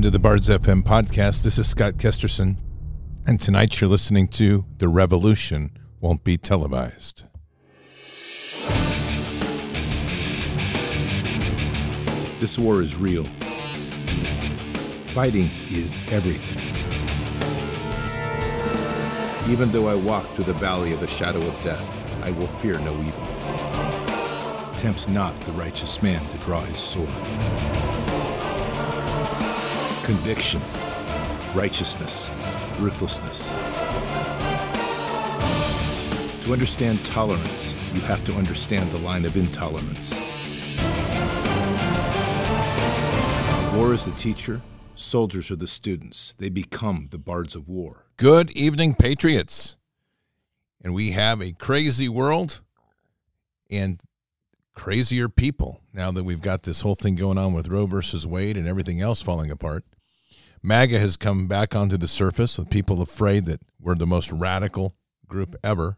Welcome to the Bards FM podcast. This is Scott Kesterson, and tonight you're listening to The Revolution Won't Be Televised. This war is real. Fighting is everything. Even though I walk through the valley of the shadow of death, I will fear no evil. Tempt not the righteous man to draw his sword. Conviction, righteousness, ruthlessness. To understand tolerance, you have to understand the line of intolerance. War is the teacher, soldiers are the students. They become the bards of war. Good evening, Patriots. And we have a crazy world and crazier people now that we've got this whole thing going on with Roe versus Wade and everything else falling apart. MAGA has come back onto the surface with people afraid that we're the most radical group ever.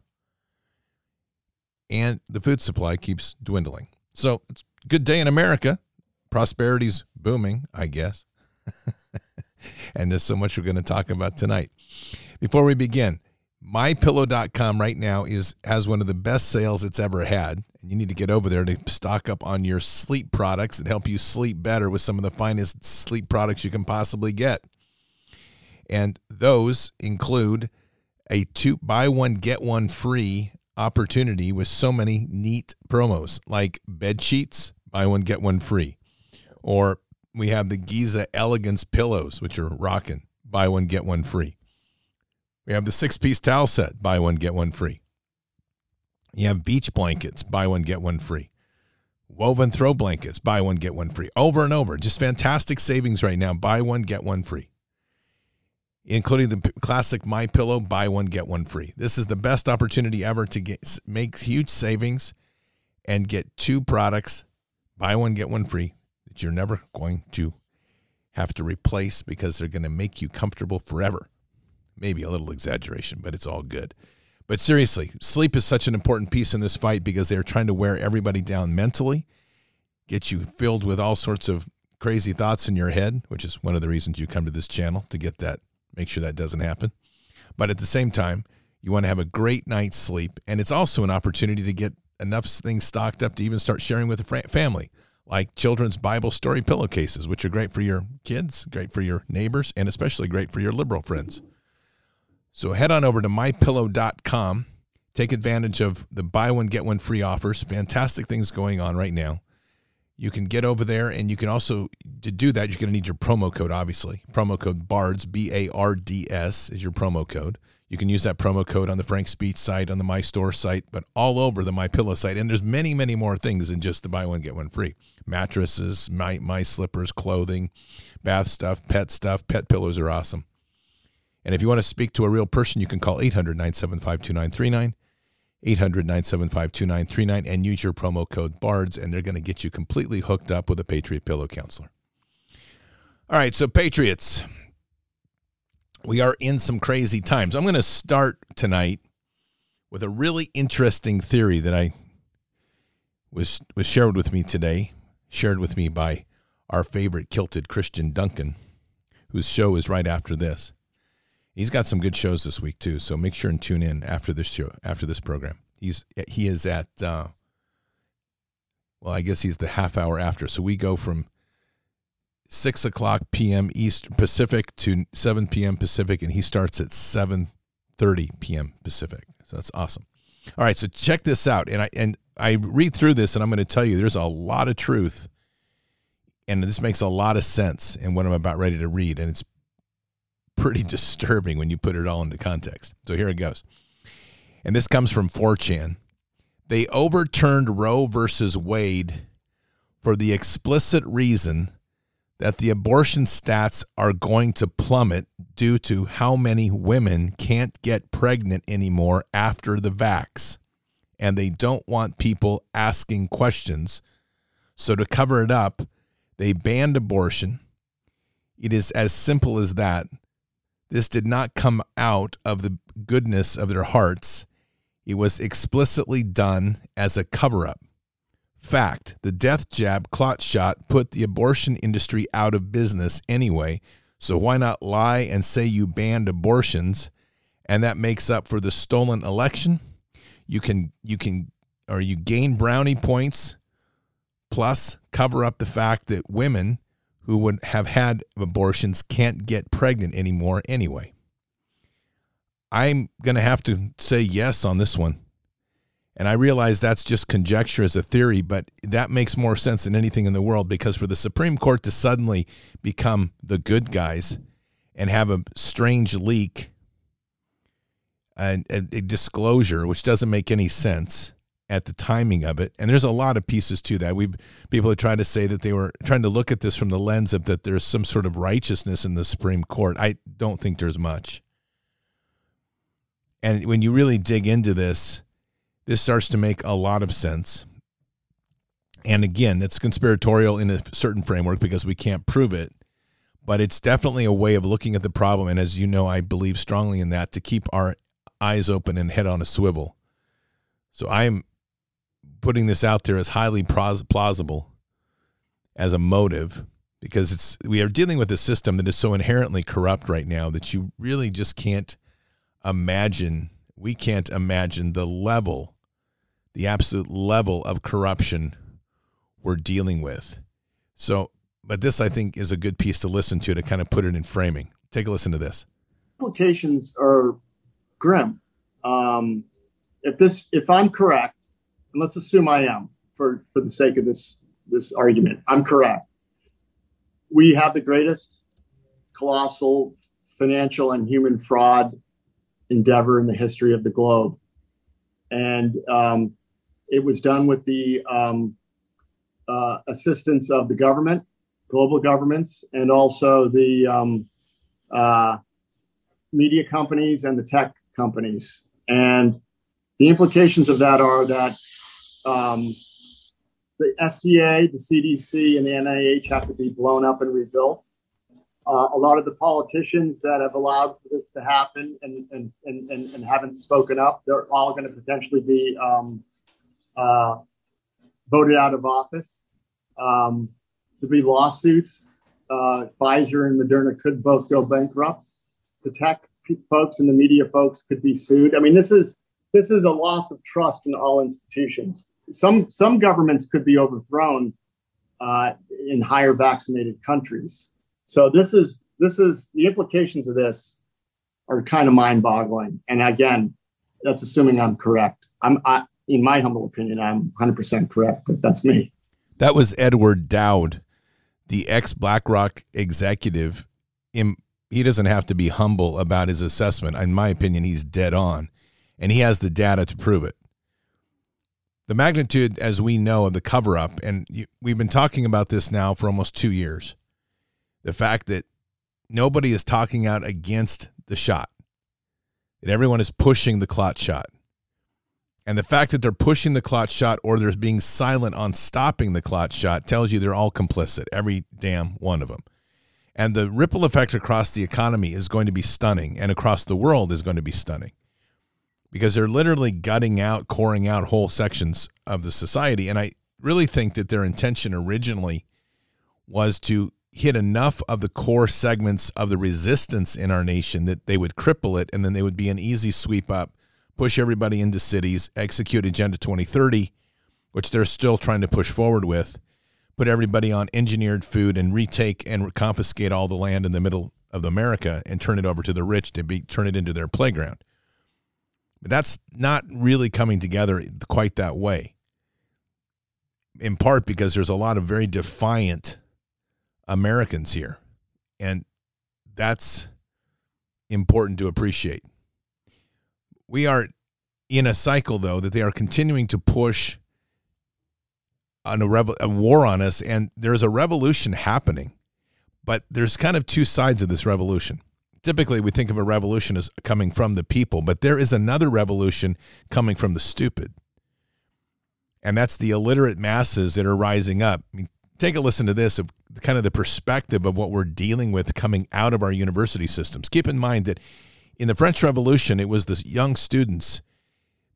And the food supply keeps dwindling. So it's a good day in America. Prosperity's booming, I guess. and there's so much we're going to talk about tonight. Before we begin, mypillow.com right now is has one of the best sales it's ever had. And you need to get over there to stock up on your sleep products and help you sleep better with some of the finest sleep products you can possibly get. And those include a two buy one get one free opportunity with so many neat promos like bed sheets buy one get one free. Or we have the Giza Elegance pillows which are rocking buy one get one free we have the six piece towel set, buy one, get one free. You have beach blankets, buy one, get one free. Woven throw blankets, buy one, get one free. Over and over. Just fantastic savings right now. Buy one, get one free. Including the classic My Pillow, buy one, get one free. This is the best opportunity ever to get make huge savings and get two products, buy one, get one free, that you're never going to have to replace because they're going to make you comfortable forever. Maybe a little exaggeration, but it's all good. But seriously, sleep is such an important piece in this fight because they're trying to wear everybody down mentally, get you filled with all sorts of crazy thoughts in your head, which is one of the reasons you come to this channel to get that, make sure that doesn't happen. But at the same time, you want to have a great night's sleep. And it's also an opportunity to get enough things stocked up to even start sharing with the family, like children's Bible story pillowcases, which are great for your kids, great for your neighbors, and especially great for your liberal friends. So head on over to mypillow.com. Take advantage of the buy one, get one free offers. Fantastic things going on right now. You can get over there and you can also, to do that, you're going to need your promo code, obviously. Promo code BARDS, B A R D S, is your promo code. You can use that promo code on the Frank Speech site, on the My Store site, but all over the My Pillow site. And there's many, many more things than just the buy one, get one free. Mattresses, my, my slippers, clothing, bath stuff, pet stuff. Pet pillows are awesome. And if you want to speak to a real person, you can call 800 975 2939, 800 975 2939, and use your promo code BARDS, and they're going to get you completely hooked up with a Patriot Pillow Counselor. All right, so Patriots, we are in some crazy times. I'm going to start tonight with a really interesting theory that I was was shared with me today, shared with me by our favorite kilted Christian Duncan, whose show is right after this. He's got some good shows this week too, so make sure and tune in after this show, after this program. He's he is at uh, well, I guess he's the half hour after. So we go from six o'clock p.m. East Pacific to seven p.m. Pacific, and he starts at seven thirty p.m. Pacific. So that's awesome. All right, so check this out, and I and I read through this, and I'm going to tell you there's a lot of truth, and this makes a lot of sense in what I'm about ready to read, and it's pretty disturbing when you put it all into context. So here it goes. And this comes from 4chan. They overturned Roe versus Wade for the explicit reason that the abortion stats are going to plummet due to how many women can't get pregnant anymore after the vax. And they don't want people asking questions. So, to cover it up, they banned abortion. It is as simple as that. This did not come out of the goodness of their hearts. It was explicitly done as a cover up. Fact the death jab clot shot put the abortion industry out of business anyway. So why not lie and say you banned abortions and that makes up for the stolen election? You can you can or you gain brownie points plus cover up the fact that women who would have had abortions can't get pregnant anymore anyway. I'm going to have to say yes on this one. And I realize that's just conjecture as a theory, but that makes more sense than anything in the world because for the Supreme Court to suddenly become the good guys and have a strange leak, a, a, a disclosure, which doesn't make any sense at the timing of it. And there's a lot of pieces to that. We people are trying to say that they were trying to look at this from the lens of that there's some sort of righteousness in the Supreme Court. I don't think there's much. And when you really dig into this, this starts to make a lot of sense. And again, it's conspiratorial in a certain framework because we can't prove it, but it's definitely a way of looking at the problem. And as you know, I believe strongly in that to keep our eyes open and head on a swivel. So I'm putting this out there as highly plausible as a motive because it's we are dealing with a system that is so inherently corrupt right now that you really just can't imagine we can't imagine the level, the absolute level of corruption we're dealing with. So, but this I think is a good piece to listen to to kind of put it in framing. Take a listen to this. Implications are grim. Um, if this, if I'm correct, and let's assume I am for for the sake of this this argument, I'm correct. We have the greatest colossal financial and human fraud endeavor in the history of the globe. And um, it was done with the um, uh, assistance of the government, global governments, and also the um, uh, media companies and the tech companies. And the implications of that are that um, the FDA, the CDC, and the NIH have to be blown up and rebuilt. Uh, a lot of the politicians that have allowed this to happen and, and, and, and, haven't spoken up, they're all going to potentially be um, uh, voted out of office. Um, there'll be lawsuits. Uh, Pfizer and Moderna could both go bankrupt. The tech folks and the media folks could be sued. I mean, this is this is a loss of trust in all institutions. Some some governments could be overthrown uh, in higher vaccinated countries. So this is this is the implications of this are kind of mind-boggling. And again, that's assuming I'm correct. I'm I, in my humble opinion, I'm 100% correct, but that's me. That was Edward Dowd, the ex BlackRock executive. He doesn't have to be humble about his assessment. In my opinion, he's dead on, and he has the data to prove it. The magnitude, as we know, of the cover up, and we've been talking about this now for almost two years the fact that nobody is talking out against the shot, that everyone is pushing the clot shot. And the fact that they're pushing the clot shot or they're being silent on stopping the clot shot tells you they're all complicit, every damn one of them. And the ripple effect across the economy is going to be stunning, and across the world is going to be stunning because they're literally gutting out, coring out whole sections of the society. And I really think that their intention originally was to hit enough of the core segments of the resistance in our nation that they would cripple it and then they would be an easy sweep up, push everybody into cities, execute Agenda 2030, which they're still trying to push forward with, put everybody on engineered food and retake and confiscate all the land in the middle of America and turn it over to the rich to be turn it into their playground. But that's not really coming together quite that way. In part because there's a lot of very defiant Americans here. And that's important to appreciate. We are in a cycle, though, that they are continuing to push on a, a war on us, and there's a revolution happening. But there's kind of two sides of this revolution. Typically, we think of a revolution as coming from the people, but there is another revolution coming from the stupid. And that's the illiterate masses that are rising up. I mean, take a listen to this of kind of the perspective of what we're dealing with coming out of our university systems. Keep in mind that in the French Revolution, it was the young students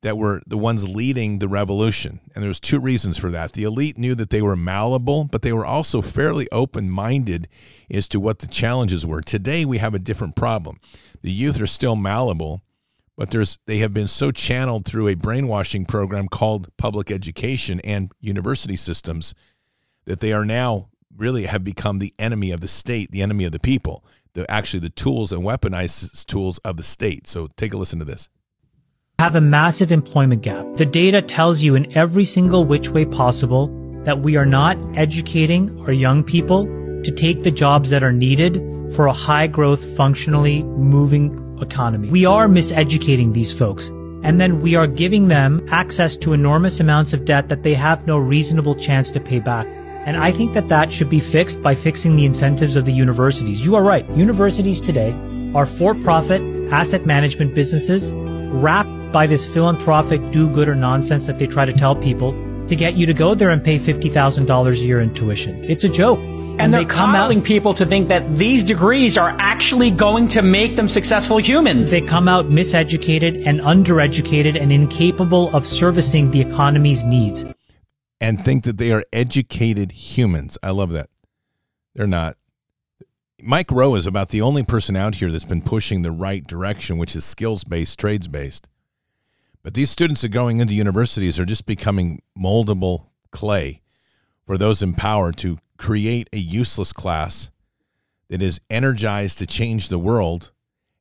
that were the ones leading the revolution. And there was two reasons for that. The elite knew that they were malleable, but they were also fairly open-minded as to what the challenges were. Today we have a different problem. The youth are still malleable, but there's they have been so channeled through a brainwashing program called public education and university systems that they are now really have become the enemy of the state, the enemy of the people, the actually the tools and weaponized tools of the state. So take a listen to this have a massive employment gap. The data tells you in every single which way possible that we are not educating our young people to take the jobs that are needed for a high growth, functionally moving economy. We are miseducating these folks. And then we are giving them access to enormous amounts of debt that they have no reasonable chance to pay back. And I think that that should be fixed by fixing the incentives of the universities. You are right. Universities today are for-profit asset management businesses wrapped by this philanthropic do-gooder nonsense that they try to tell people to get you to go there and pay $50,000 a year in tuition. It's a joke. And, and they're they come out, people to think that these degrees are actually going to make them successful humans. They come out miseducated and undereducated and incapable of servicing the economy's needs. And think that they are educated humans. I love that. They're not. Mike Rowe is about the only person out here that's been pushing the right direction, which is skills based, trades based. But these students that are going into universities are just becoming moldable clay for those in power to create a useless class that is energized to change the world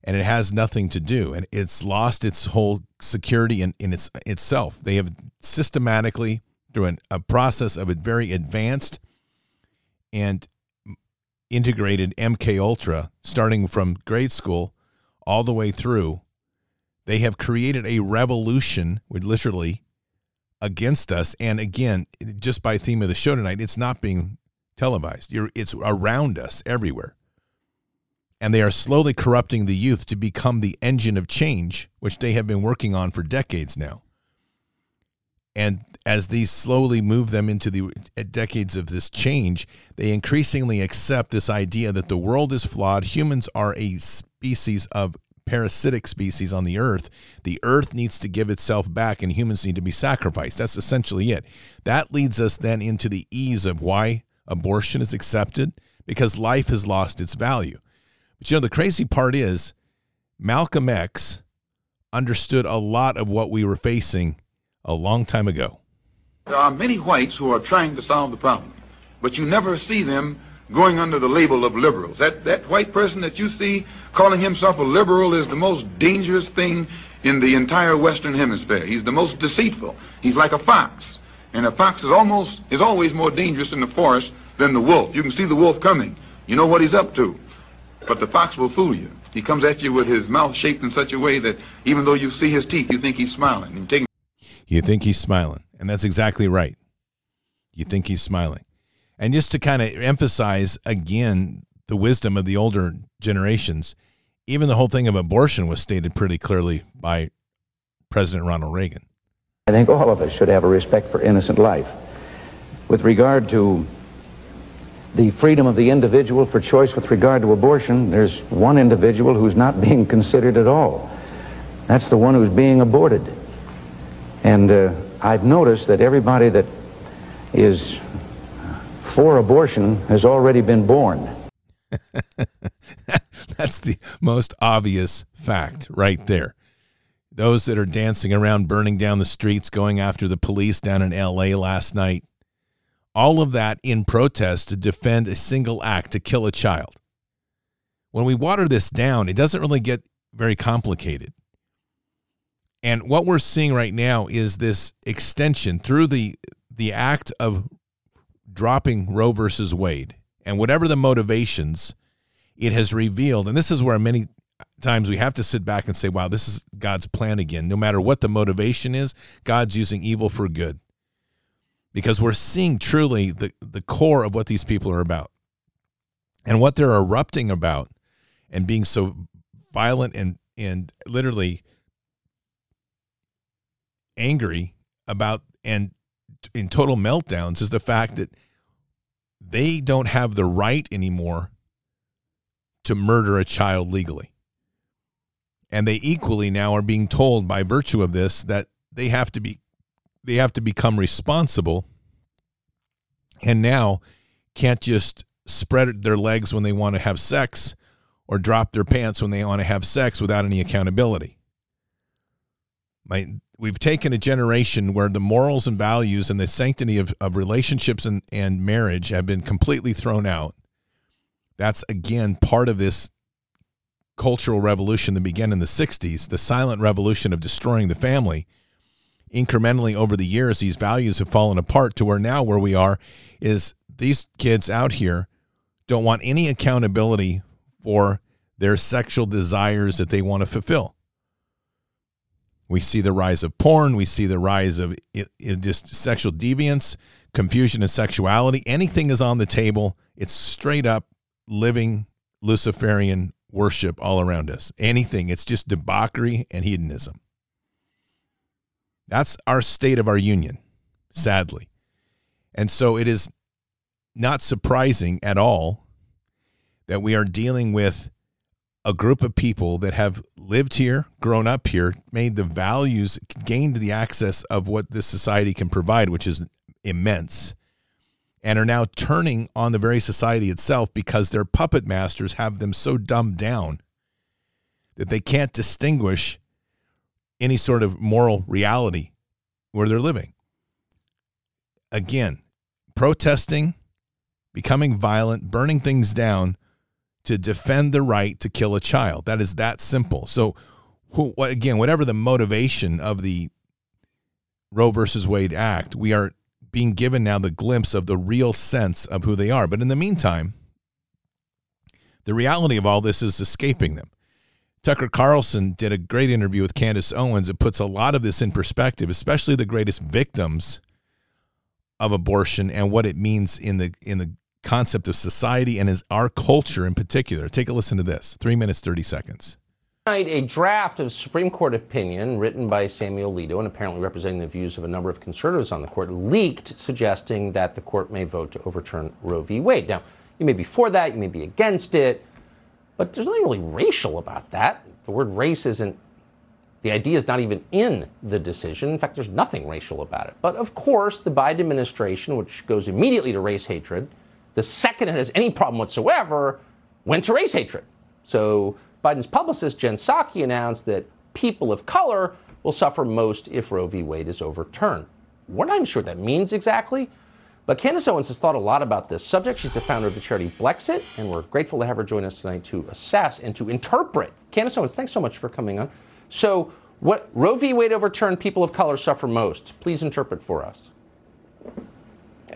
and it has nothing to do and it's lost its whole security in, in its itself. They have systematically through an, a process of a very advanced and integrated mk ultra starting from grade school all the way through they have created a revolution, literally, against us. And again, just by theme of the show tonight, it's not being televised. You're, it's around us everywhere. And they are slowly corrupting the youth to become the engine of change, which they have been working on for decades now. And as these slowly move them into the uh, decades of this change, they increasingly accept this idea that the world is flawed. Humans are a species of parasitic species on the earth. The earth needs to give itself back and humans need to be sacrificed. That's essentially it. That leads us then into the ease of why abortion is accepted because life has lost its value. But you know, the crazy part is Malcolm X understood a lot of what we were facing a long time ago. There are many whites who are trying to solve the problem, but you never see them going under the label of liberals. That, that white person that you see calling himself a liberal is the most dangerous thing in the entire Western Hemisphere. He's the most deceitful. He's like a fox. And a fox is almost, is always more dangerous in the forest than the wolf. You can see the wolf coming. You know what he's up to. But the fox will fool you. He comes at you with his mouth shaped in such a way that even though you see his teeth, you think he's smiling. You, think he's smiling. And that's exactly right. You think he's smiling. And just to kind of emphasize again the wisdom of the older generations, even the whole thing of abortion was stated pretty clearly by President Ronald Reagan. I think all of us should have a respect for innocent life. With regard to the freedom of the individual for choice with regard to abortion, there's one individual who's not being considered at all. That's the one who's being aborted. And uh, I've noticed that everybody that is for abortion has already been born. That's the most obvious fact right there. Those that are dancing around, burning down the streets, going after the police down in LA last night, all of that in protest to defend a single act to kill a child. When we water this down, it doesn't really get very complicated. And what we're seeing right now is this extension through the the act of dropping Roe versus Wade and whatever the motivations it has revealed, and this is where many times we have to sit back and say, wow, this is God's plan again. No matter what the motivation is, God's using evil for good. Because we're seeing truly the, the core of what these people are about and what they're erupting about and being so violent and, and literally angry about and in total meltdowns is the fact that they don't have the right anymore to murder a child legally. And they equally now are being told by virtue of this that they have to be they have to become responsible and now can't just spread their legs when they want to have sex or drop their pants when they want to have sex without any accountability. We've taken a generation where the morals and values and the sanctity of, of relationships and, and marriage have been completely thrown out. That's again part of this cultural revolution that began in the 60s, the silent revolution of destroying the family. Incrementally over the years, these values have fallen apart to where now, where we are, is these kids out here don't want any accountability for their sexual desires that they want to fulfill. We see the rise of porn. We see the rise of it, it just sexual deviance, confusion of sexuality. Anything is on the table. It's straight up living Luciferian worship all around us. Anything. It's just debauchery and hedonism. That's our state of our union, sadly. And so it is not surprising at all that we are dealing with a group of people that have lived here, grown up here, made the values, gained the access of what this society can provide, which is immense, and are now turning on the very society itself because their puppet masters have them so dumbed down that they can't distinguish any sort of moral reality where they're living. Again, protesting, becoming violent, burning things down to defend the right to kill a child. That is that simple. So, who, what, again, whatever the motivation of the Roe versus Wade Act, we are being given now the glimpse of the real sense of who they are. But in the meantime, the reality of all this is escaping them. Tucker Carlson did a great interview with Candace Owens. It puts a lot of this in perspective, especially the greatest victims of abortion and what it means in the in the concept of society and is our culture in particular. Take a listen to this. Three minutes, 30 seconds. Tonight, A draft of Supreme Court opinion written by Samuel Alito and apparently representing the views of a number of conservatives on the court leaked, suggesting that the court may vote to overturn Roe v. Wade. Now, you may be for that, you may be against it, but there's nothing really racial about that. The word race isn't, the idea is not even in the decision. In fact, there's nothing racial about it. But of course, the Biden administration, which goes immediately to race hatred, the second it has any problem whatsoever, went to race hatred. So Biden's publicist, Jen Psaki, announced that people of color will suffer most if Roe v. Wade is overturned. We're not even sure what that means exactly, but Candace Owens has thought a lot about this subject. She's the founder of the charity Blexit, and we're grateful to have her join us tonight to assess and to interpret. Candace Owens, thanks so much for coming on. So, what Roe v. Wade overturned, people of color suffer most. Please interpret for us.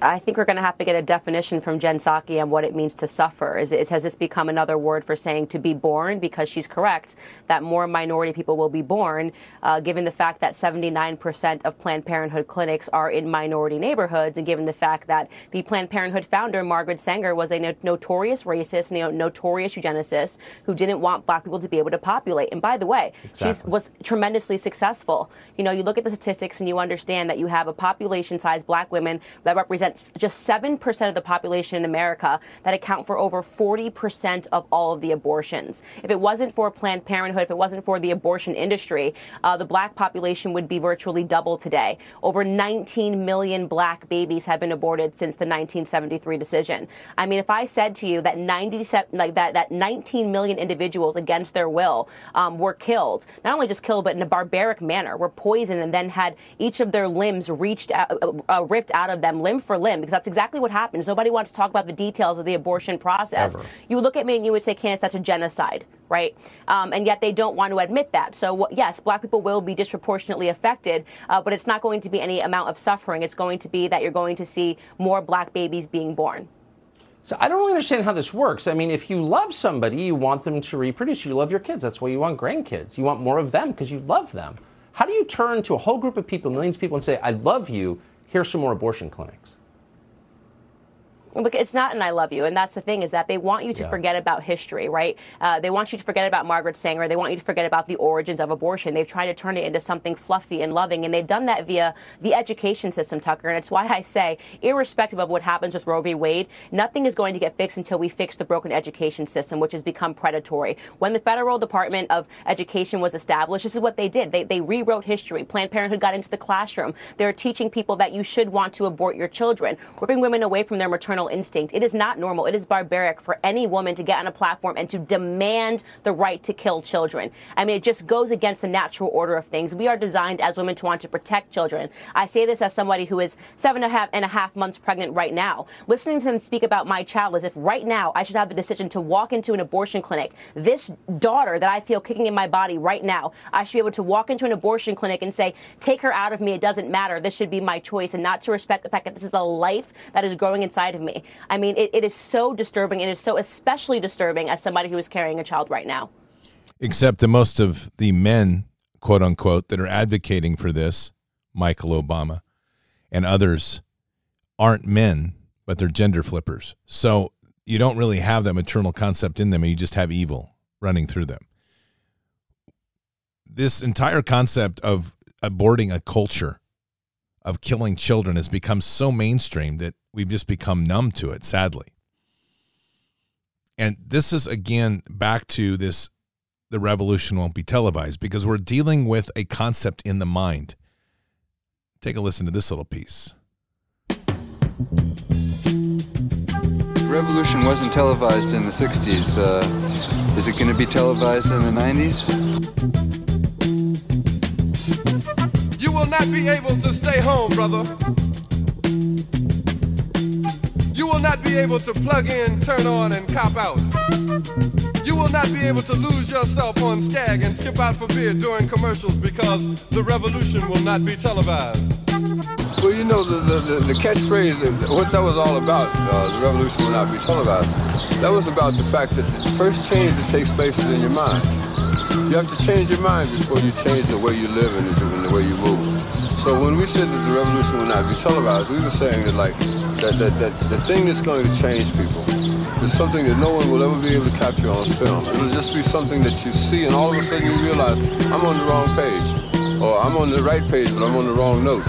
I think we're going to have to get a definition from Jen Psaki on what it means to suffer. Is, is, has this become another word for saying to be born? Because she's correct that more minority people will be born, uh, given the fact that 79% of Planned Parenthood clinics are in minority neighborhoods, and given the fact that the Planned Parenthood founder, Margaret Sanger, was a no- notorious racist, you know, notorious eugenicist who didn't want black people to be able to populate. And by the way, exactly. she was tremendously successful. You know, you look at the statistics and you understand that you have a population size black women that represent just 7% of the population in America that account for over 40% of all of the abortions. If it wasn't for Planned Parenthood, if it wasn't for the abortion industry, uh, the black population would be virtually double today. Over 19 million black babies have been aborted since the 1973 decision. I mean, if I said to you that 97, like that, that 19 million individuals against their will um, were killed, not only just killed, but in a barbaric manner, were poisoned and then had each of their limbs reached out, uh, uh, ripped out of them limb for limb because that's exactly what happens. Nobody wants to talk about the details of the abortion process. Ever. You would look at me and you would say, Candace, that's a genocide, right? Um, and yet they don't want to admit that. So, yes, black people will be disproportionately affected, uh, but it's not going to be any amount of suffering. It's going to be that you're going to see more black babies being born. So I don't really understand how this works. I mean, if you love somebody, you want them to reproduce. You love your kids. That's why you want grandkids. You want more of them because you love them. How do you turn to a whole group of people, millions of people, and say, I love you, here's some more abortion clinics? It's not an I love you. And that's the thing is that they want you to yeah. forget about history, right? Uh, they want you to forget about Margaret Sanger. They want you to forget about the origins of abortion. They've tried to turn it into something fluffy and loving. And they've done that via the education system, Tucker. And it's why I say, irrespective of what happens with Roe v. Wade, nothing is going to get fixed until we fix the broken education system, which has become predatory. When the Federal Department of Education was established, this is what they did. They, they rewrote history. Planned Parenthood got into the classroom. They're teaching people that you should want to abort your children, ripping women away from their maternal instinct. It is not normal. It is barbaric for any woman to get on a platform and to demand the right to kill children. I mean, it just goes against the natural order of things. We are designed as women to want to protect children. I say this as somebody who is seven and a half and a half months pregnant right now. Listening to them speak about my child as if right now I should have the decision to walk into an abortion clinic. This daughter that I feel kicking in my body right now, I should be able to walk into an abortion clinic and say, take her out of me. It doesn't matter. This should be my choice and not to respect the fact that this is a life that is growing inside of me. I mean, it, it is so disturbing. It is so especially disturbing as somebody who is carrying a child right now. Except that most of the men, quote unquote, that are advocating for this, Michael Obama and others, aren't men, but they're gender flippers. So you don't really have that maternal concept in them, and you just have evil running through them. This entire concept of aborting a culture of killing children has become so mainstream that we've just become numb to it, sadly. And this is again back to this the revolution won't be televised because we're dealing with a concept in the mind. Take a listen to this little piece. Revolution wasn't televised in the 60s. Uh, is it going to be televised in the 90s? Not be able to stay home, brother. You will not be able to plug in, turn on, and cop out. You will not be able to lose yourself on Skag and skip out for beer during commercials because the revolution will not be televised. Well, you know, the, the, the, catchphrase, what that was all about, uh, the revolution will not be televised, that was about the fact that the first change that takes place is in your mind. You have to change your mind before you change the way you live and the way you move. So when we said that the revolution will not be televised, we were saying that, like, that, that, that the thing that's going to change people is something that no one will ever be able to capture on film. It'll just be something that you see and all of a sudden you realize, I'm on the wrong page. Or I'm on the right page, but I'm on the wrong note.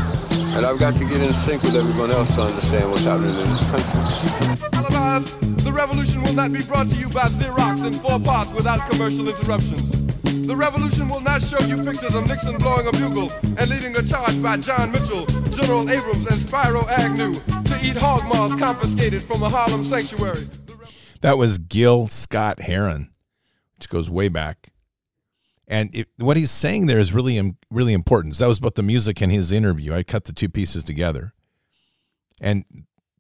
And I've got to get in sync with everyone else to understand what's happening in this country. Televised, the revolution will not be brought to you by Xerox in four parts without commercial interruptions. The revolution will not show you pictures of Nixon blowing a bugle and leading a charge by John Mitchell, General Abrams, and Spiro Agnew to eat hog maws confiscated from a Harlem sanctuary. That was Gil Scott Heron, which goes way back. And it, what he's saying there is really, really important. So that was both the music and his interview. I cut the two pieces together. And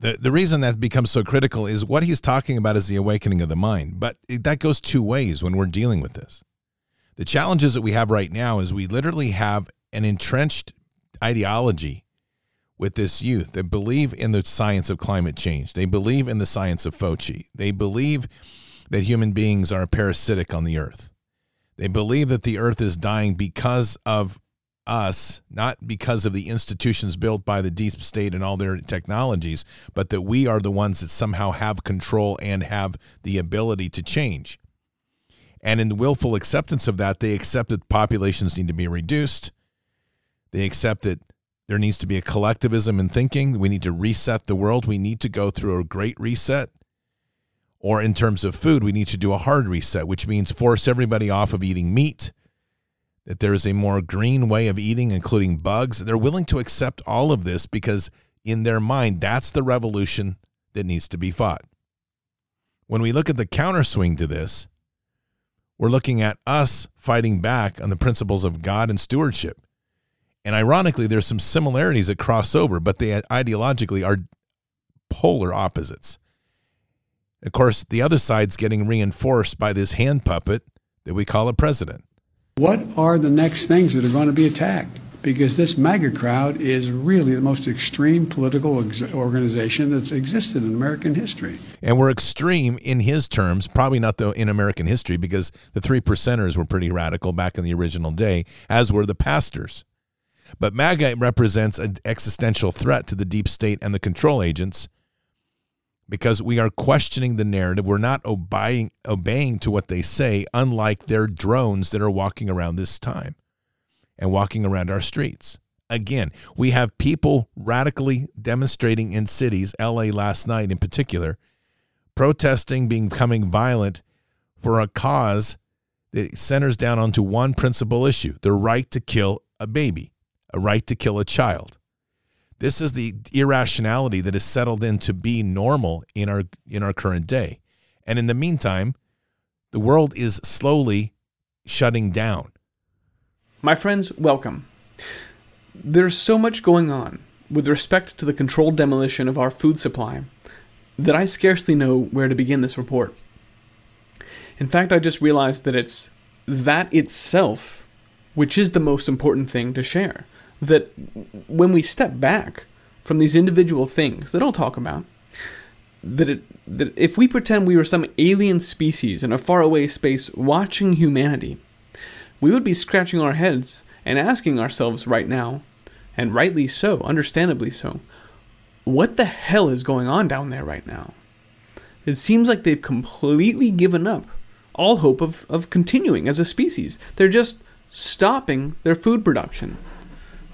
the, the reason that becomes so critical is what he's talking about is the awakening of the mind. But it, that goes two ways when we're dealing with this. The challenges that we have right now is we literally have an entrenched ideology with this youth that believe in the science of climate change. They believe in the science of Fauci. They believe that human beings are parasitic on the earth. They believe that the earth is dying because of us, not because of the institutions built by the deep state and all their technologies, but that we are the ones that somehow have control and have the ability to change. And in willful acceptance of that, they accept that populations need to be reduced. They accept that there needs to be a collectivism in thinking. We need to reset the world. We need to go through a great reset. Or in terms of food, we need to do a hard reset, which means force everybody off of eating meat, that there is a more green way of eating, including bugs. They're willing to accept all of this because in their mind, that's the revolution that needs to be fought. When we look at the counterswing to this, we're looking at us fighting back on the principles of God and stewardship. And ironically, there's some similarities that cross over, but they ideologically are polar opposites. Of course, the other side's getting reinforced by this hand puppet that we call a president. What are the next things that are going to be attacked? Because this MAGA crowd is really the most extreme political ex- organization that's existed in American history. And we're extreme in his terms, probably not though in American history, because the three percenters were pretty radical back in the original day, as were the pastors. But MAGA represents an existential threat to the deep state and the control agents because we are questioning the narrative. We're not obeying, obeying to what they say, unlike their drones that are walking around this time and walking around our streets. Again, we have people radically demonstrating in cities, LA last night in particular, protesting, becoming violent for a cause that centers down onto one principal issue the right to kill a baby, a right to kill a child. This is the irrationality that has settled in to be normal in our in our current day. And in the meantime, the world is slowly shutting down. My friends, welcome. There's so much going on with respect to the controlled demolition of our food supply that I scarcely know where to begin this report. In fact, I just realized that it's that itself which is the most important thing to share. That when we step back from these individual things that I'll talk about, that it that if we pretend we were some alien species in a faraway space watching humanity, we would be scratching our heads and asking ourselves right now, and rightly so, understandably so, what the hell is going on down there right now? It seems like they've completely given up all hope of, of continuing as a species. They're just stopping their food production.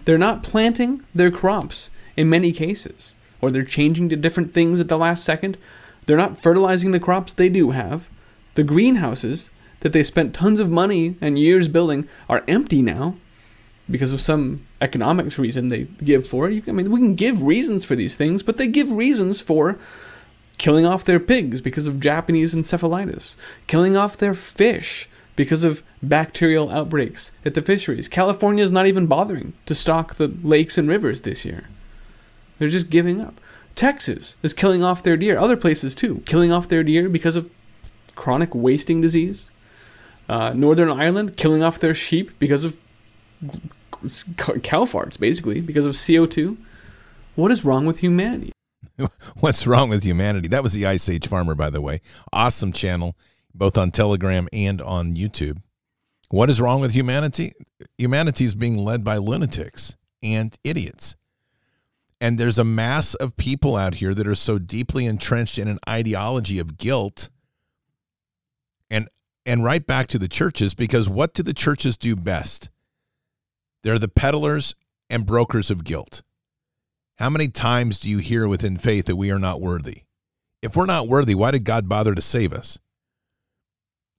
They're not planting their crops in many cases, or they're changing to different things at the last second. They're not fertilizing the crops they do have. The greenhouses that they spent tons of money and years building are empty now because of some economics reason they give for it. I mean, we can give reasons for these things, but they give reasons for killing off their pigs because of Japanese encephalitis, killing off their fish because of bacterial outbreaks at the fisheries. California is not even bothering to stock the lakes and rivers this year. They're just giving up. Texas is killing off their deer. Other places too, killing off their deer because of chronic wasting disease. Uh, Northern Ireland killing off their sheep because of cow farts, basically because of CO two. What is wrong with humanity? What's wrong with humanity? That was the Ice Age Farmer, by the way. Awesome channel, both on Telegram and on YouTube. What is wrong with humanity? Humanity is being led by lunatics and idiots. And there's a mass of people out here that are so deeply entrenched in an ideology of guilt. And right back to the churches because what do the churches do best? They're the peddlers and brokers of guilt. How many times do you hear within faith that we are not worthy? If we're not worthy, why did God bother to save us?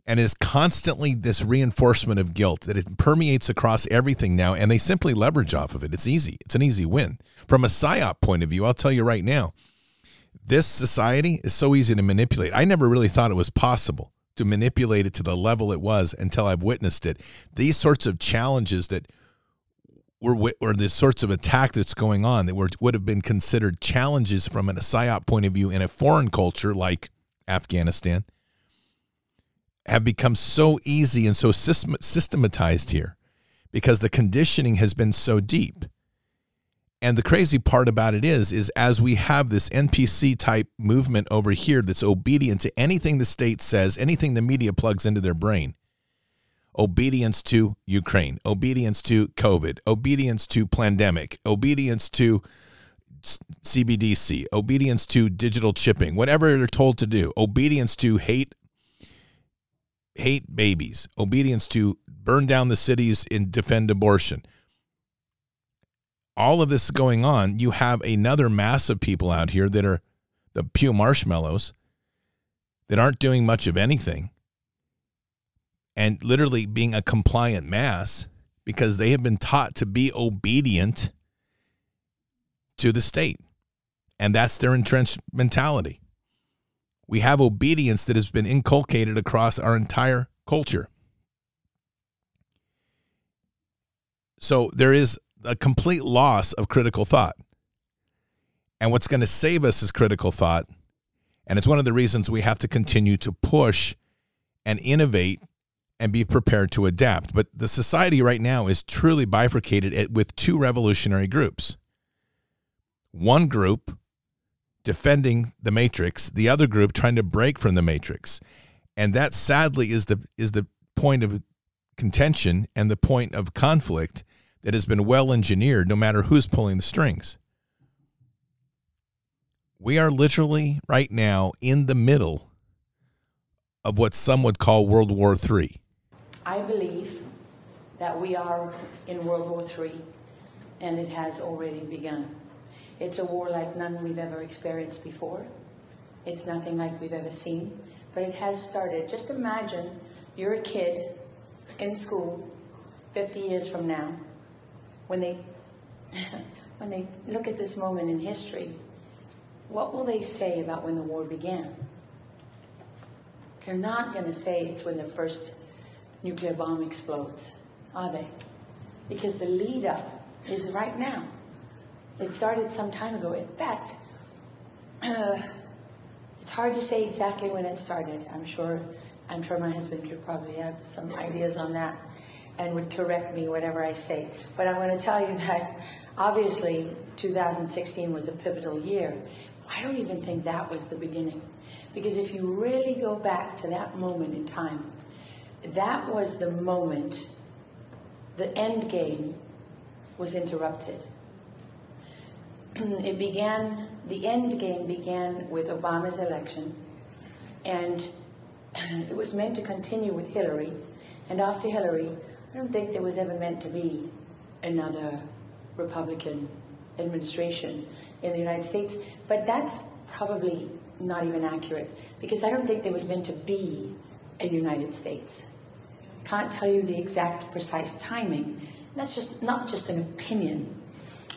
And it's constantly this reinforcement of guilt that it permeates across everything now, and they simply leverage off of it. It's easy. It's an easy win. From a psyop point of view, I'll tell you right now, this society is so easy to manipulate. I never really thought it was possible to manipulate it to the level it was until I've witnessed it. These sorts of challenges that were or the sorts of attack that's going on that were, would have been considered challenges from an psyop point of view in a foreign culture like Afghanistan have become so easy and so systematized here because the conditioning has been so deep. And the crazy part about it is, is as we have this NPC type movement over here that's obedient to anything the state says, anything the media plugs into their brain, obedience to Ukraine, obedience to COVID, obedience to pandemic, obedience to CBDC, obedience to digital chipping, whatever they're told to do, obedience to hate hate babies, obedience to burn down the cities and defend abortion. All of this is going on. You have another mass of people out here that are the pew marshmallows that aren't doing much of anything and literally being a compliant mass because they have been taught to be obedient to the state. And that's their entrenched mentality. We have obedience that has been inculcated across our entire culture. So there is a complete loss of critical thought. And what's going to save us is critical thought. And it's one of the reasons we have to continue to push and innovate and be prepared to adapt. But the society right now is truly bifurcated with two revolutionary groups. One group defending the matrix, the other group trying to break from the matrix. And that sadly is the is the point of contention and the point of conflict that has been well engineered no matter who's pulling the strings. We are literally right now in the middle of what some would call World War III. I believe that we are in World War III and it has already begun. It's a war like none we've ever experienced before. It's nothing like we've ever seen, but it has started. Just imagine you're a kid in school 50 years from now when they when they look at this moment in history, what will they say about when the war began? They're not going to say it's when the first nuclear bomb explodes, are they? Because the lead up is right now. It started some time ago. In fact, uh, it's hard to say exactly when it started. I'm sure, I'm sure my husband could probably have some ideas on that and would correct me whatever I say. But I'm going to tell you that obviously 2016 was a pivotal year. I don't even think that was the beginning. Because if you really go back to that moment in time, that was the moment the end game was interrupted. it began, the end game began with Obama's election, and it was meant to continue with Hillary. And after Hillary, I don't think there was ever meant to be another Republican administration in the United States, but that's probably not even accurate because I don't think there was meant to be a United States. Can't tell you the exact precise timing. That's just not just an opinion.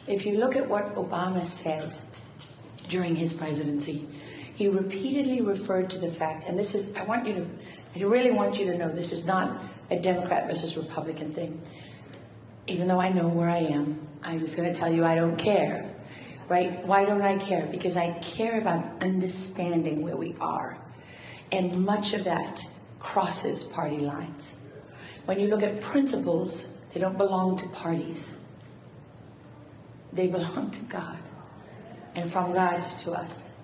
If you look at what Obama said during his presidency, he repeatedly referred to the fact, and this is, I want you to, I really want you to know this is not a Democrat versus Republican thing. Even though I know where I am, I was going to tell you I don't care right? Why don't I care? Because I care about understanding where we are. And much of that crosses party lines. When you look at principles, they don't belong to parties, they belong to God, and from God to us.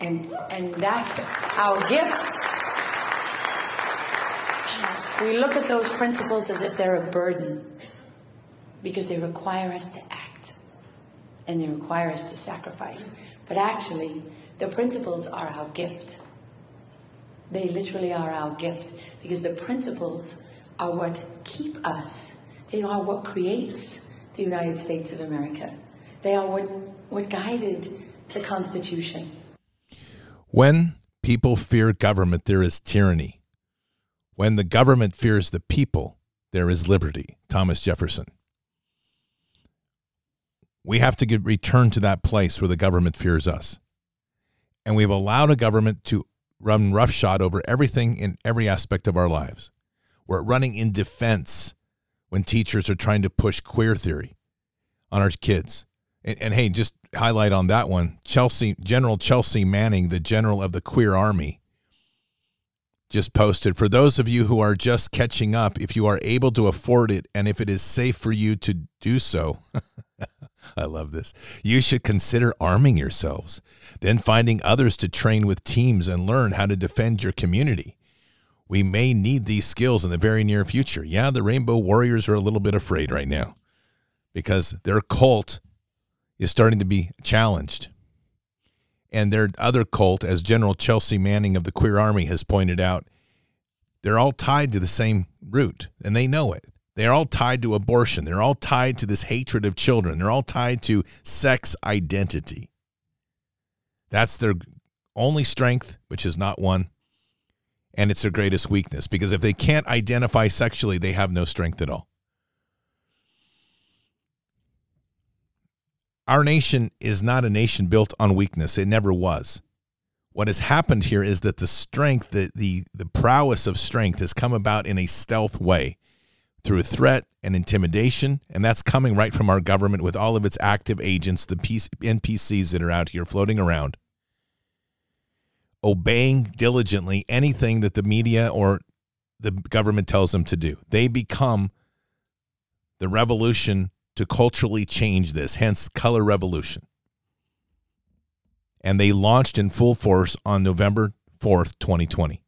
And, and that's our gift. We look at those principles as if they're a burden because they require us to act and they require us to sacrifice. But actually, the principles are our gift. They literally are our gift because the principles are what keep us. They are what creates the United States of America. They are what, what guided the Constitution. When people fear government, there is tyranny. When the government fears the people, there is liberty. Thomas Jefferson. We have to get return to that place where the government fears us. And we've allowed a government to run roughshod over everything in every aspect of our lives. We're running in defense when teachers are trying to push queer theory on our kids. And, and, hey, just highlight on that one Chelsea, General Chelsea Manning, the general of the queer army, just posted for those of you who are just catching up, if you are able to afford it and if it is safe for you to do so. I love this. You should consider arming yourselves, then finding others to train with teams and learn how to defend your community. We may need these skills in the very near future. Yeah, the Rainbow Warriors are a little bit afraid right now because their cult is starting to be challenged. And their other cult, as General Chelsea Manning of the Queer Army has pointed out, they're all tied to the same root and they know it. They're all tied to abortion. They're all tied to this hatred of children. They're all tied to sex identity. That's their only strength, which is not one. And it's their greatest weakness because if they can't identify sexually, they have no strength at all. Our nation is not a nation built on weakness. It never was. What has happened here is that the strength, the, the, the prowess of strength has come about in a stealth way through threat and intimidation, and that's coming right from our government with all of its active agents, the NPCs that are out here floating around, obeying diligently anything that the media or the government tells them to do. They become the revolution to culturally change this, hence color revolution. And they launched in full force on November 4th, 2020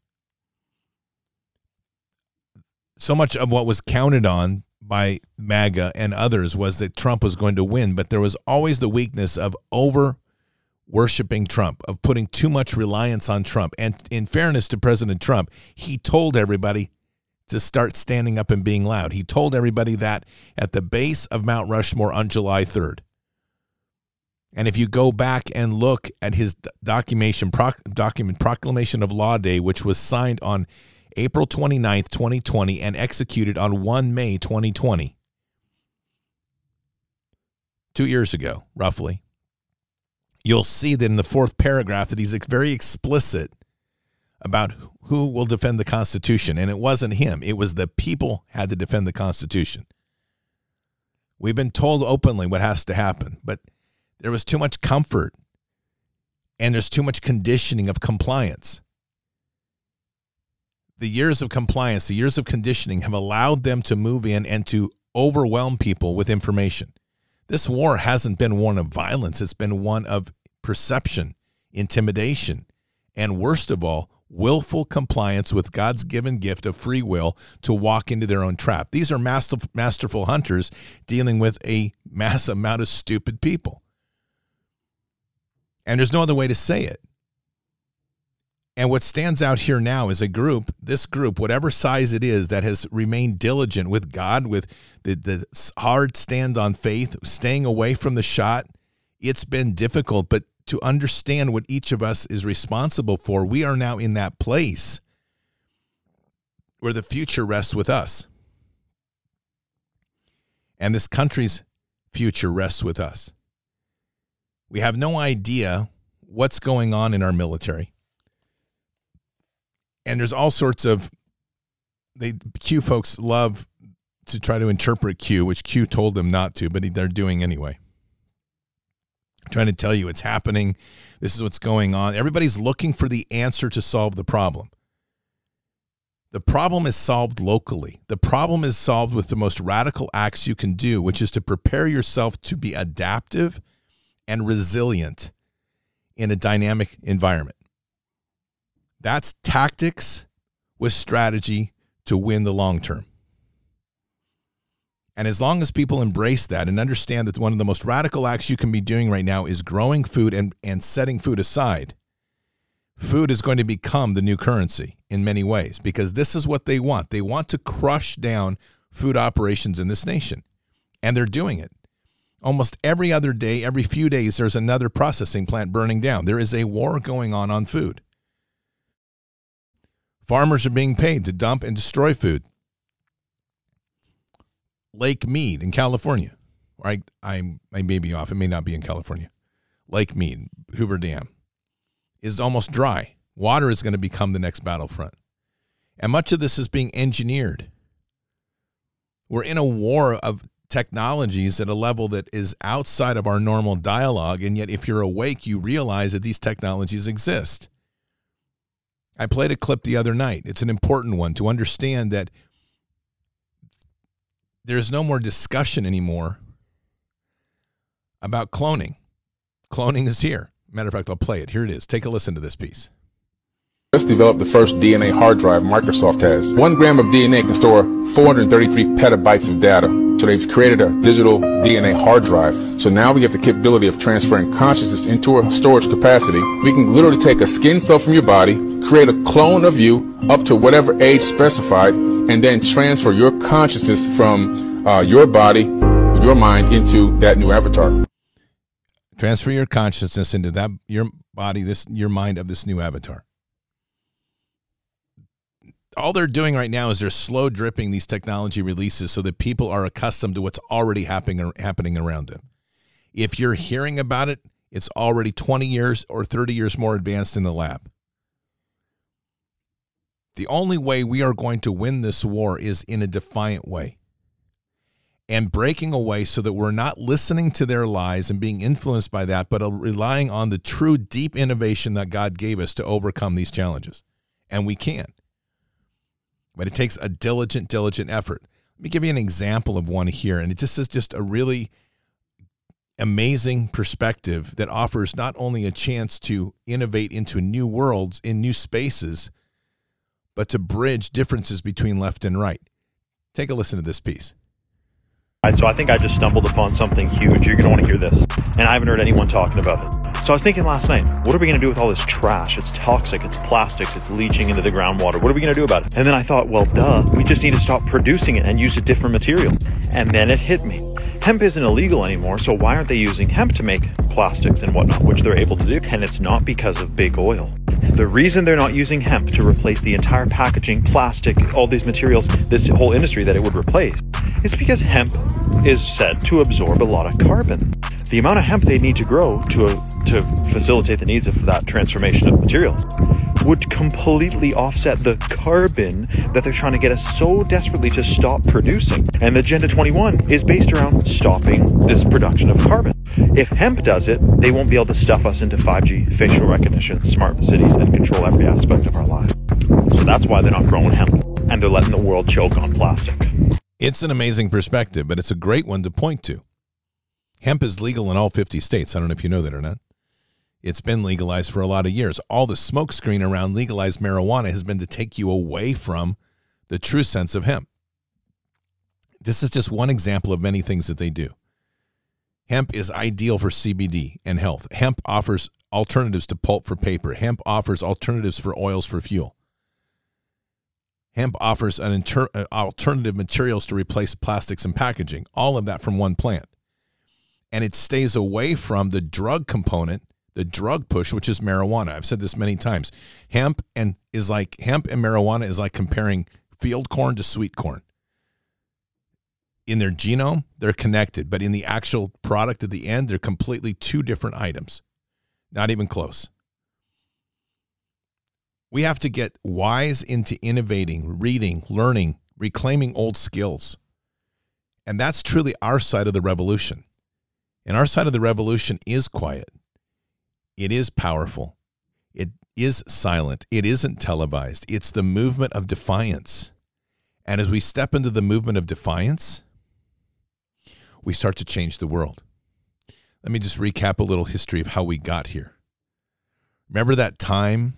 so much of what was counted on by MAGA and others was that Trump was going to win, but there was always the weakness of over worshiping Trump, of putting too much reliance on Trump. And in fairness to President Trump, he told everybody to start standing up and being loud. He told everybody that at the base of Mount Rushmore on July 3rd. And if you go back and look at his documentation, proc, document proclamation of law day, which was signed on April 29th, 2020, and executed on 1 May 2020, two years ago, roughly, you'll see that in the fourth paragraph that he's very explicit about who will defend the Constitution. And it wasn't him, it was the people had to defend the Constitution. We've been told openly what has to happen, but there was too much comfort and there's too much conditioning of compliance. The years of compliance, the years of conditioning have allowed them to move in and to overwhelm people with information. This war hasn't been one of violence, it's been one of perception, intimidation, and worst of all, willful compliance with God's given gift of free will to walk into their own trap. These are masterful hunters dealing with a mass amount of stupid people. And there's no other way to say it. And what stands out here now is a group, this group, whatever size it is, that has remained diligent with God, with the, the hard stand on faith, staying away from the shot. It's been difficult, but to understand what each of us is responsible for, we are now in that place where the future rests with us. And this country's future rests with us. We have no idea what's going on in our military. And there's all sorts of they Q folks love to try to interpret Q, which Q told them not to, but they're doing anyway trying to tell you it's happening. This is what's going on. Everybody's looking for the answer to solve the problem. The problem is solved locally. The problem is solved with the most radical acts you can do, which is to prepare yourself to be adaptive and resilient in a dynamic environment. That's tactics with strategy to win the long term. And as long as people embrace that and understand that one of the most radical acts you can be doing right now is growing food and, and setting food aside, food is going to become the new currency in many ways because this is what they want. They want to crush down food operations in this nation, and they're doing it. Almost every other day, every few days, there's another processing plant burning down. There is a war going on on food. Farmers are being paid to dump and destroy food. Lake Mead in California. I, I, I may be off. It may not be in California. Lake Mead, Hoover Dam, is almost dry. Water is going to become the next battlefront. And much of this is being engineered. We're in a war of technologies at a level that is outside of our normal dialogue. And yet, if you're awake, you realize that these technologies exist. I played a clip the other night. It's an important one to understand that there's no more discussion anymore about cloning. Cloning is here. Matter of fact, I'll play it. Here it is. Take a listen to this piece. Just developed the first DNA hard drive Microsoft has. One gram of DNA can store 433 petabytes of data. So they've created a digital DNA hard drive. So now we have the capability of transferring consciousness into a storage capacity. We can literally take a skin cell from your body, create a clone of you up to whatever age specified, and then transfer your consciousness from uh, your body, your mind into that new avatar. Transfer your consciousness into that your body, this your mind of this new avatar all they're doing right now is they're slow dripping these technology releases so that people are accustomed to what's already happening happening around them. If you're hearing about it, it's already 20 years or 30 years more advanced in the lab. The only way we are going to win this war is in a defiant way and breaking away so that we're not listening to their lies and being influenced by that, but uh, relying on the true deep innovation that God gave us to overcome these challenges. And we can but it takes a diligent, diligent effort. Let me give you an example of one here, and it just is just a really amazing perspective that offers not only a chance to innovate into new worlds in new spaces, but to bridge differences between left and right. Take a listen to this piece. So I think I just stumbled upon something huge. You're going to want to hear this. And I haven't heard anyone talking about it. So I was thinking last night, what are we going to do with all this trash? It's toxic, it's plastics, it's leaching into the groundwater. What are we going to do about it? And then I thought, well, duh, we just need to stop producing it and use a different material. And then it hit me. Hemp isn't illegal anymore, so why aren't they using hemp to make plastics and whatnot, which they're able to do? And it's not because of big oil. The reason they're not using hemp to replace the entire packaging, plastic, all these materials, this whole industry that it would replace, is because hemp is said to absorb a lot of carbon. The amount of hemp they need to grow to to facilitate the needs of that transformation of materials would completely offset the carbon that they're trying to get us so desperately to stop producing. And Agenda 21 is based around stopping this production of carbon. If hemp does it, they won't be able to stuff us into 5G, facial recognition, smart cities, and control every aspect of our life. So that's why they're not growing hemp, and they're letting the world choke on plastic. It's an amazing perspective, but it's a great one to point to. Hemp is legal in all 50 states. I don't know if you know that or not. It's been legalized for a lot of years. All the smokescreen around legalized marijuana has been to take you away from the true sense of hemp. This is just one example of many things that they do. Hemp is ideal for CBD and health. Hemp offers alternatives to pulp for paper. Hemp offers alternatives for oils for fuel. Hemp offers an inter- uh, alternative materials to replace plastics and packaging. All of that from one plant. And it stays away from the drug component the drug push, which is marijuana. I've said this many times. Hemp and is like hemp and marijuana is like comparing field corn to sweet corn. In their genome, they're connected, but in the actual product at the end, they're completely two different items. Not even close. We have to get wise into innovating, reading, learning, reclaiming old skills. And that's truly our side of the revolution. And our side of the revolution is quiet. It is powerful. It is silent. It isn't televised. It's the movement of defiance. And as we step into the movement of defiance, we start to change the world. Let me just recap a little history of how we got here. Remember that time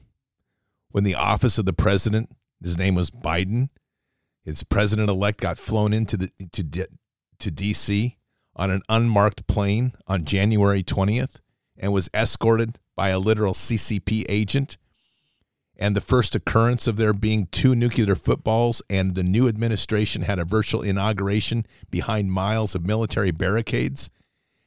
when the office of the president, his name was Biden, his president elect got flown into the to to DC on an unmarked plane on January 20th and was escorted by a literal CCP agent. And the first occurrence of there being two nuclear footballs, and the new administration had a virtual inauguration behind miles of military barricades.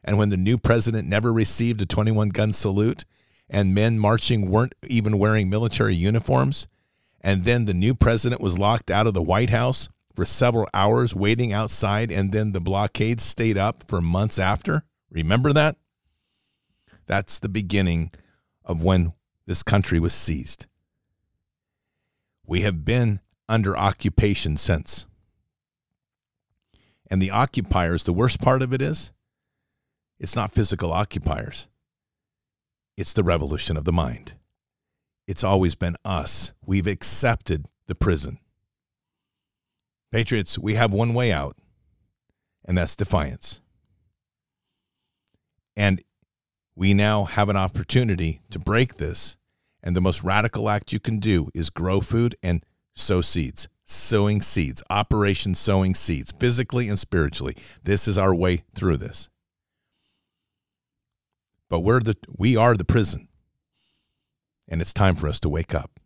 And when the new president never received a 21 gun salute, and men marching weren't even wearing military uniforms. And then the new president was locked out of the White House for several hours waiting outside, and then the blockade stayed up for months after. Remember that? That's the beginning of when this country was seized. We have been under occupation since. And the occupiers, the worst part of it is, it's not physical occupiers, it's the revolution of the mind. It's always been us. We've accepted the prison. Patriots, we have one way out, and that's defiance. And we now have an opportunity to break this. And the most radical act you can do is grow food and sow seeds. Sowing seeds, Operation Sowing Seeds, physically and spiritually. This is our way through this. But we're the we are the prison. And it's time for us to wake up.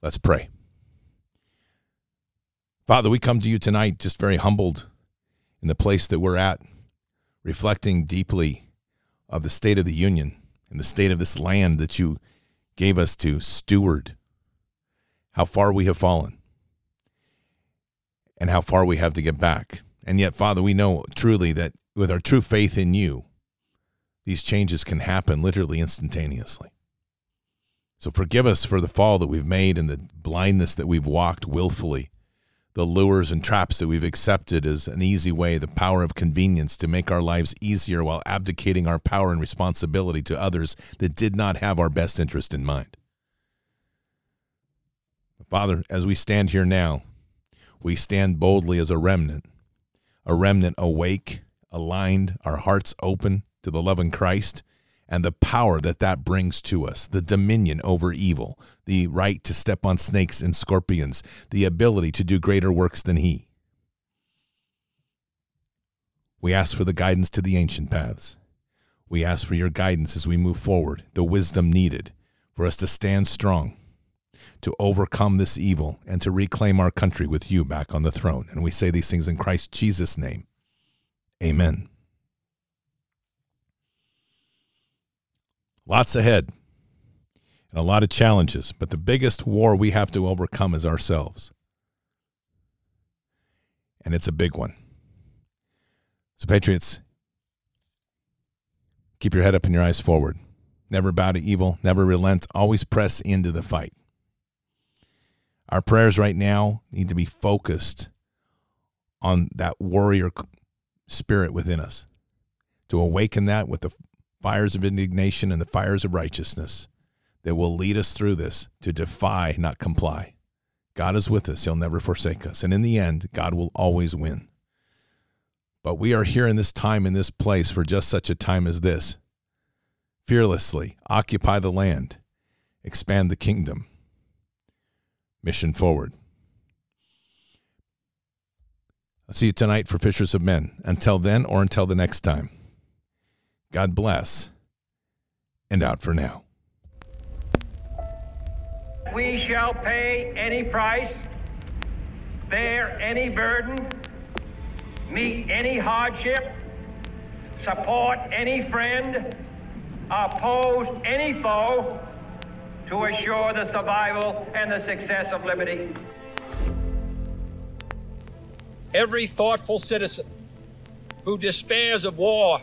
Let's pray. Father, we come to you tonight just very humbled in the place that we're at, reflecting deeply of the State of the Union and the state of this land that you gave us to steward, how far we have fallen and how far we have to get back. And yet, Father, we know truly that with our true faith in you, these changes can happen literally instantaneously. So forgive us for the fall that we've made and the blindness that we've walked willfully the lures and traps that we've accepted as an easy way, the power of convenience to make our lives easier while abdicating our power and responsibility to others that did not have our best interest in mind. Father, as we stand here now, we stand boldly as a remnant, a remnant awake, aligned, our hearts open to the love in Christ, and the power that that brings to us the dominion over evil, the right to step on snakes and scorpions, the ability to do greater works than He. We ask for the guidance to the ancient paths. We ask for your guidance as we move forward, the wisdom needed for us to stand strong, to overcome this evil, and to reclaim our country with you back on the throne. And we say these things in Christ Jesus' name. Amen. Lots ahead and a lot of challenges, but the biggest war we have to overcome is ourselves. And it's a big one. So, Patriots, keep your head up and your eyes forward. Never bow to evil, never relent, always press into the fight. Our prayers right now need to be focused on that warrior spirit within us, to awaken that with the fires of indignation and the fires of righteousness that will lead us through this to defy, not comply. God is with us, He'll never forsake us. And in the end, God will always win. But we are here in this time, in this place, for just such a time as this. Fearlessly occupy the land, expand the kingdom. Mission forward. I'll see you tonight for Fishers of Men. Until then, or until the next time, God bless, and out for now. We shall pay any price, bear any burden, meet any hardship, support any friend, oppose any foe to assure the survival and the success of liberty. Every thoughtful citizen who despairs of war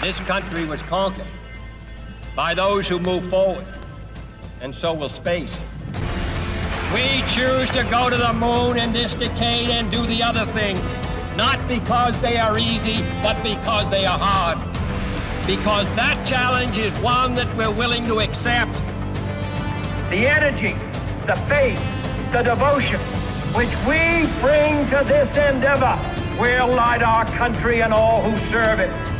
This country was conquered by those who move forward, and so will space. We choose to go to the moon in this decade and do the other thing, not because they are easy, but because they are hard. Because that challenge is one that we're willing to accept. The energy, the faith, the devotion which we bring to this endeavor will light our country and all who serve it.